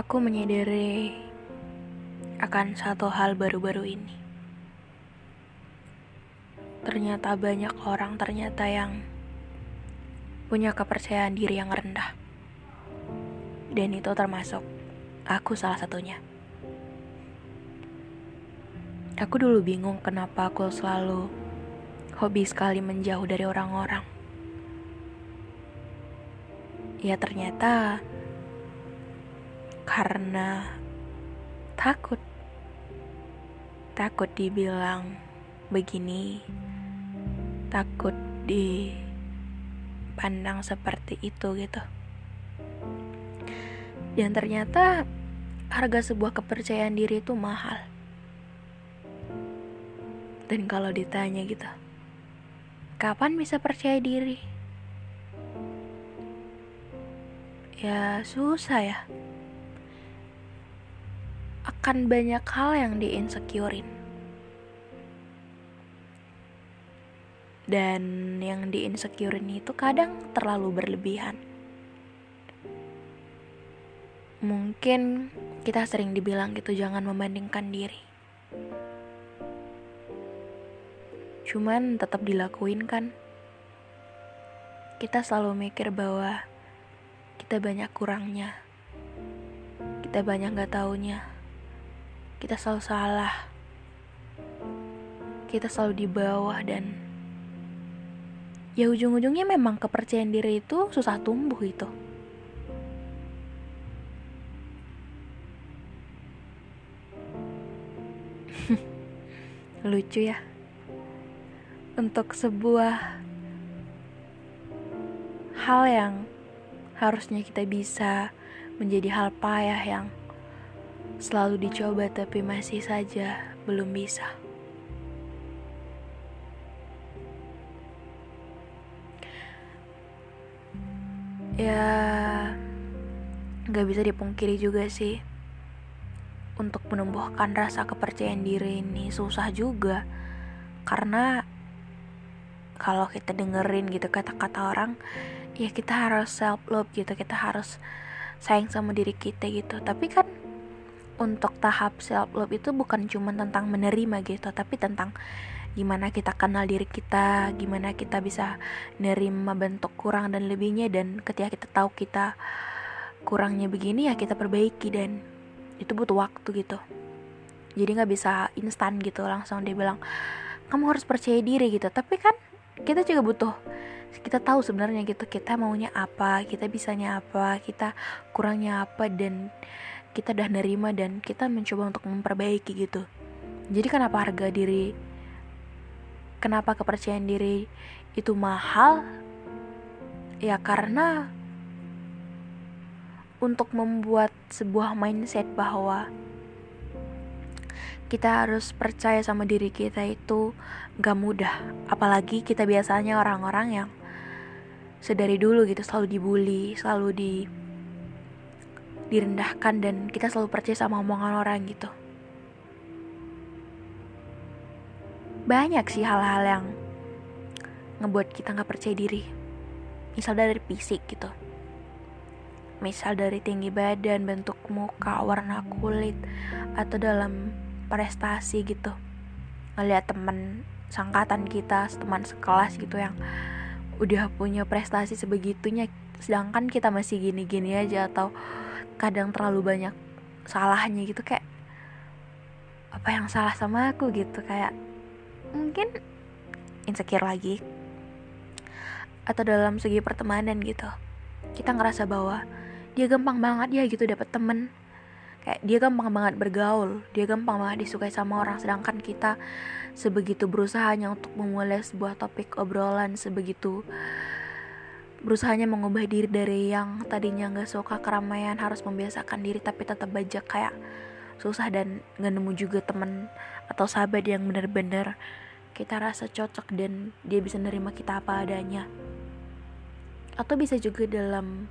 Aku menyadari akan satu hal baru-baru ini. Ternyata banyak orang ternyata yang punya kepercayaan diri yang rendah. Dan itu termasuk aku salah satunya. Aku dulu bingung kenapa aku selalu hobi sekali menjauh dari orang-orang. Ya ternyata karena takut. Takut dibilang begini. Takut dipandang seperti itu gitu. Dan ternyata harga sebuah kepercayaan diri itu mahal. Dan kalau ditanya gitu kapan bisa percaya diri? Ya susah ya akan banyak hal yang diinsecurein. Dan yang diinsecurein itu kadang terlalu berlebihan. Mungkin kita sering dibilang gitu jangan membandingkan diri. Cuman tetap dilakuin kan. Kita selalu mikir bahwa kita banyak kurangnya. Kita banyak gak taunya kita selalu salah. Kita selalu di bawah dan ya ujung-ujungnya memang kepercayaan diri itu susah tumbuh itu. Lucu ya. Untuk sebuah hal yang harusnya kita bisa menjadi hal payah yang Selalu dicoba tapi masih saja belum bisa. Ya, gak bisa dipungkiri juga sih. Untuk menumbuhkan rasa kepercayaan diri ini susah juga. Karena kalau kita dengerin gitu kata-kata orang, ya kita harus self love gitu, kita harus sayang sama diri kita gitu. Tapi kan untuk tahap self love itu bukan cuma tentang menerima gitu tapi tentang gimana kita kenal diri kita gimana kita bisa nerima bentuk kurang dan lebihnya dan ketika kita tahu kita kurangnya begini ya kita perbaiki dan itu butuh waktu gitu. Jadi nggak bisa instan gitu langsung dia bilang kamu harus percaya diri gitu. Tapi kan kita juga butuh kita tahu sebenarnya gitu kita maunya apa kita bisanya apa kita kurangnya apa dan kita udah nerima dan kita mencoba untuk memperbaiki gitu. Jadi kenapa harga diri kenapa kepercayaan diri itu mahal? Ya karena untuk membuat sebuah mindset bahwa kita harus percaya sama diri kita itu gak mudah. Apalagi kita biasanya orang-orang yang sedari dulu gitu selalu dibully selalu di direndahkan dan kita selalu percaya sama omongan orang gitu. Banyak sih hal-hal yang ngebuat kita nggak percaya diri. Misal dari fisik gitu. Misal dari tinggi badan, bentuk muka, warna kulit, atau dalam prestasi gitu. Ngeliat temen sangkatan kita, teman sekelas gitu yang udah punya prestasi sebegitunya sedangkan kita masih gini-gini aja atau kadang terlalu banyak salahnya gitu kayak apa yang salah sama aku? gitu kayak mungkin insecure lagi. Atau dalam segi pertemanan gitu kita ngerasa bahwa dia gampang banget ya gitu dapet temen kayak dia gampang banget bergaul. Dia gampang banget disukai sama orang. Sedangkan kita sebegitu berusahanya untuk memulai sebuah topik obrolan sebegitu berusahanya mengubah diri dari yang tadinya nggak suka keramaian harus membiasakan diri tapi tetap bajak kayak susah dan nggak nemu juga temen atau sahabat yang benar-benar kita rasa cocok dan dia bisa nerima kita apa adanya. Atau bisa juga dalam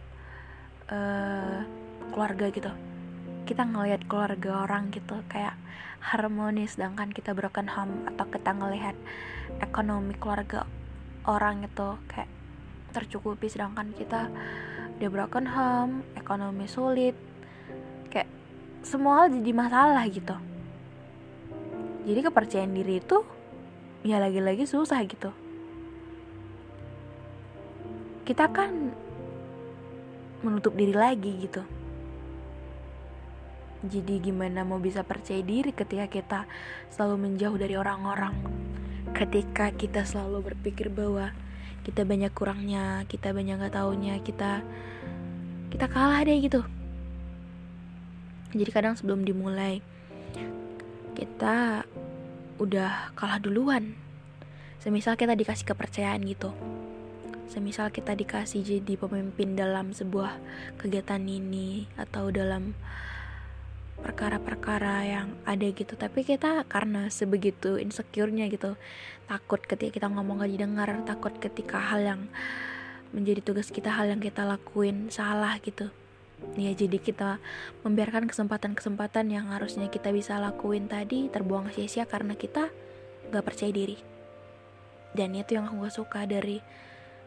uh, keluarga gitu kita ngelihat keluarga orang gitu kayak harmonis sedangkan kita broken home atau kita ngelihat ekonomi keluarga orang itu kayak tercukupi sedangkan kita udah broken home ekonomi sulit kayak semua hal jadi masalah gitu. Jadi kepercayaan diri itu ya lagi-lagi susah gitu. Kita kan menutup diri lagi gitu jadi gimana mau bisa percaya diri ketika kita selalu menjauh dari orang-orang? Ketika kita selalu berpikir bahwa kita banyak kurangnya kita banyak gak taunya kita kita kalah deh gitu. Jadi kadang sebelum dimulai kita udah kalah duluan. Semisal kita dikasih kepercayaan gitu. Semisal kita dikasih jadi pemimpin dalam sebuah kegiatan ini atau dalam perkara-perkara yang ada gitu. Tapi kita karena sebegitu insecure-nya gitu takut ketika kita ngomong gak didengar takut ketika hal yang menjadi tugas kita hal yang kita lakuin salah gitu. Ya jadi kita membiarkan kesempatan-kesempatan yang harusnya kita bisa lakuin tadi terbuang sia-sia karena kita gak percaya diri. Dan itu yang aku gak suka dari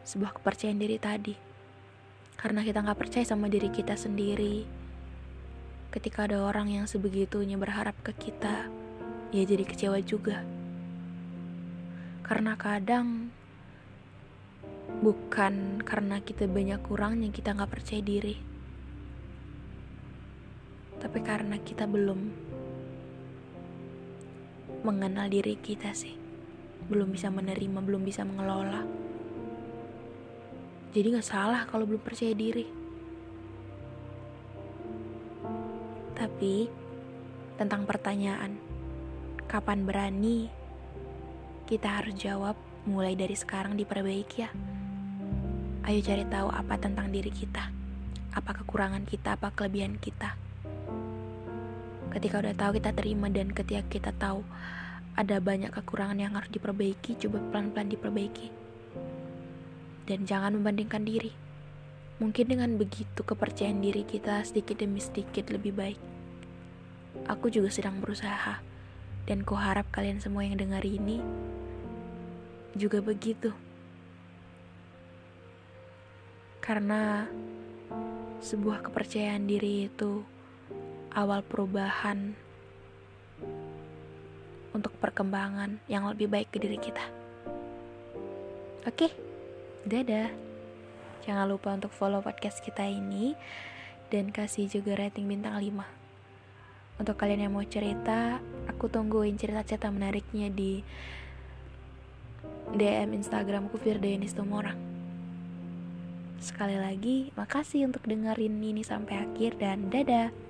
sebuah kepercayaan diri tadi. Karena kita gak percaya sama diri kita sendiri ketika ada orang yang sebegitunya berharap ke kita, ya jadi kecewa juga. Karena kadang bukan karena kita banyak kurangnya kita nggak percaya diri, tapi karena kita belum mengenal diri kita sih, belum bisa menerima, belum bisa mengelola. Jadi nggak salah kalau belum percaya diri. Tapi tentang pertanyaan, kapan berani? Kita harus jawab mulai dari sekarang diperbaiki ya. Ayo cari tahu apa tentang diri kita. Apa kekurangan kita, apa kelebihan kita. Ketika udah tahu kita terima dan ketika kita tahu ada banyak kekurangan yang harus diperbaiki, coba pelan-pelan diperbaiki. Dan jangan membandingkan diri. Mungkin dengan begitu kepercayaan diri kita sedikit demi sedikit lebih baik. Aku juga sedang berusaha, dan kuharap kalian semua yang dengar ini juga begitu. Karena sebuah kepercayaan diri itu awal perubahan untuk perkembangan yang lebih baik ke diri kita. Oke, dadah. Jangan lupa untuk follow podcast kita ini dan kasih juga rating bintang 5. Untuk kalian yang mau cerita, aku tungguin cerita-cerita menariknya di DM Instagramku Firdayanis Tumorang. Sekali lagi, makasih untuk dengerin ini sampai akhir dan dadah.